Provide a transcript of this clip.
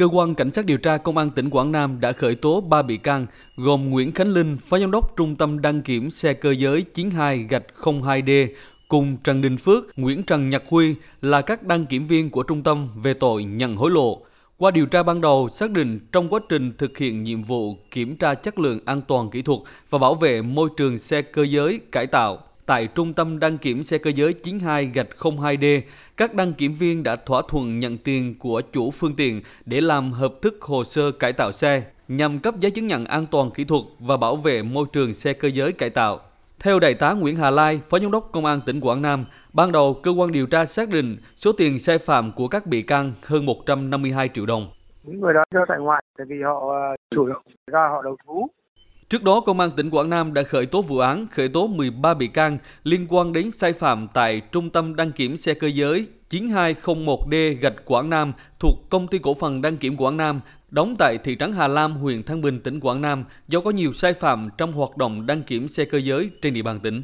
cơ quan cảnh sát điều tra công an tỉnh Quảng Nam đã khởi tố 3 bị can gồm Nguyễn Khánh Linh, phó giám đốc trung tâm đăng kiểm xe cơ giới 92 gạch 02D cùng Trần Đình Phước, Nguyễn Trần Nhật Huy là các đăng kiểm viên của trung tâm về tội nhận hối lộ. Qua điều tra ban đầu, xác định trong quá trình thực hiện nhiệm vụ kiểm tra chất lượng an toàn kỹ thuật và bảo vệ môi trường xe cơ giới cải tạo tại Trung tâm đăng kiểm xe cơ giới 92 gạch 02D, các đăng kiểm viên đã thỏa thuận nhận tiền của chủ phương tiện để làm hợp thức hồ sơ cải tạo xe nhằm cấp giấy chứng nhận an toàn kỹ thuật và bảo vệ môi trường xe cơ giới cải tạo. Theo Đại tá Nguyễn Hà Lai, Phó Giám đốc Công an tỉnh Quảng Nam, ban đầu cơ quan điều tra xác định số tiền sai phạm của các bị can hơn 152 triệu đồng. Những người đó cho tại ngoại tại vì họ ờ, chủ động ra họ đầu thú. Trước đó, Công an tỉnh Quảng Nam đã khởi tố vụ án, khởi tố 13 bị can liên quan đến sai phạm tại Trung tâm đăng kiểm xe cơ giới 9201D gạch Quảng Nam thuộc Công ty Cổ phần Đăng kiểm Quảng Nam đóng tại thị trấn Hà Lam, huyện Thăng Bình, tỉnh Quảng Nam do có nhiều sai phạm trong hoạt động đăng kiểm xe cơ giới trên địa bàn tỉnh.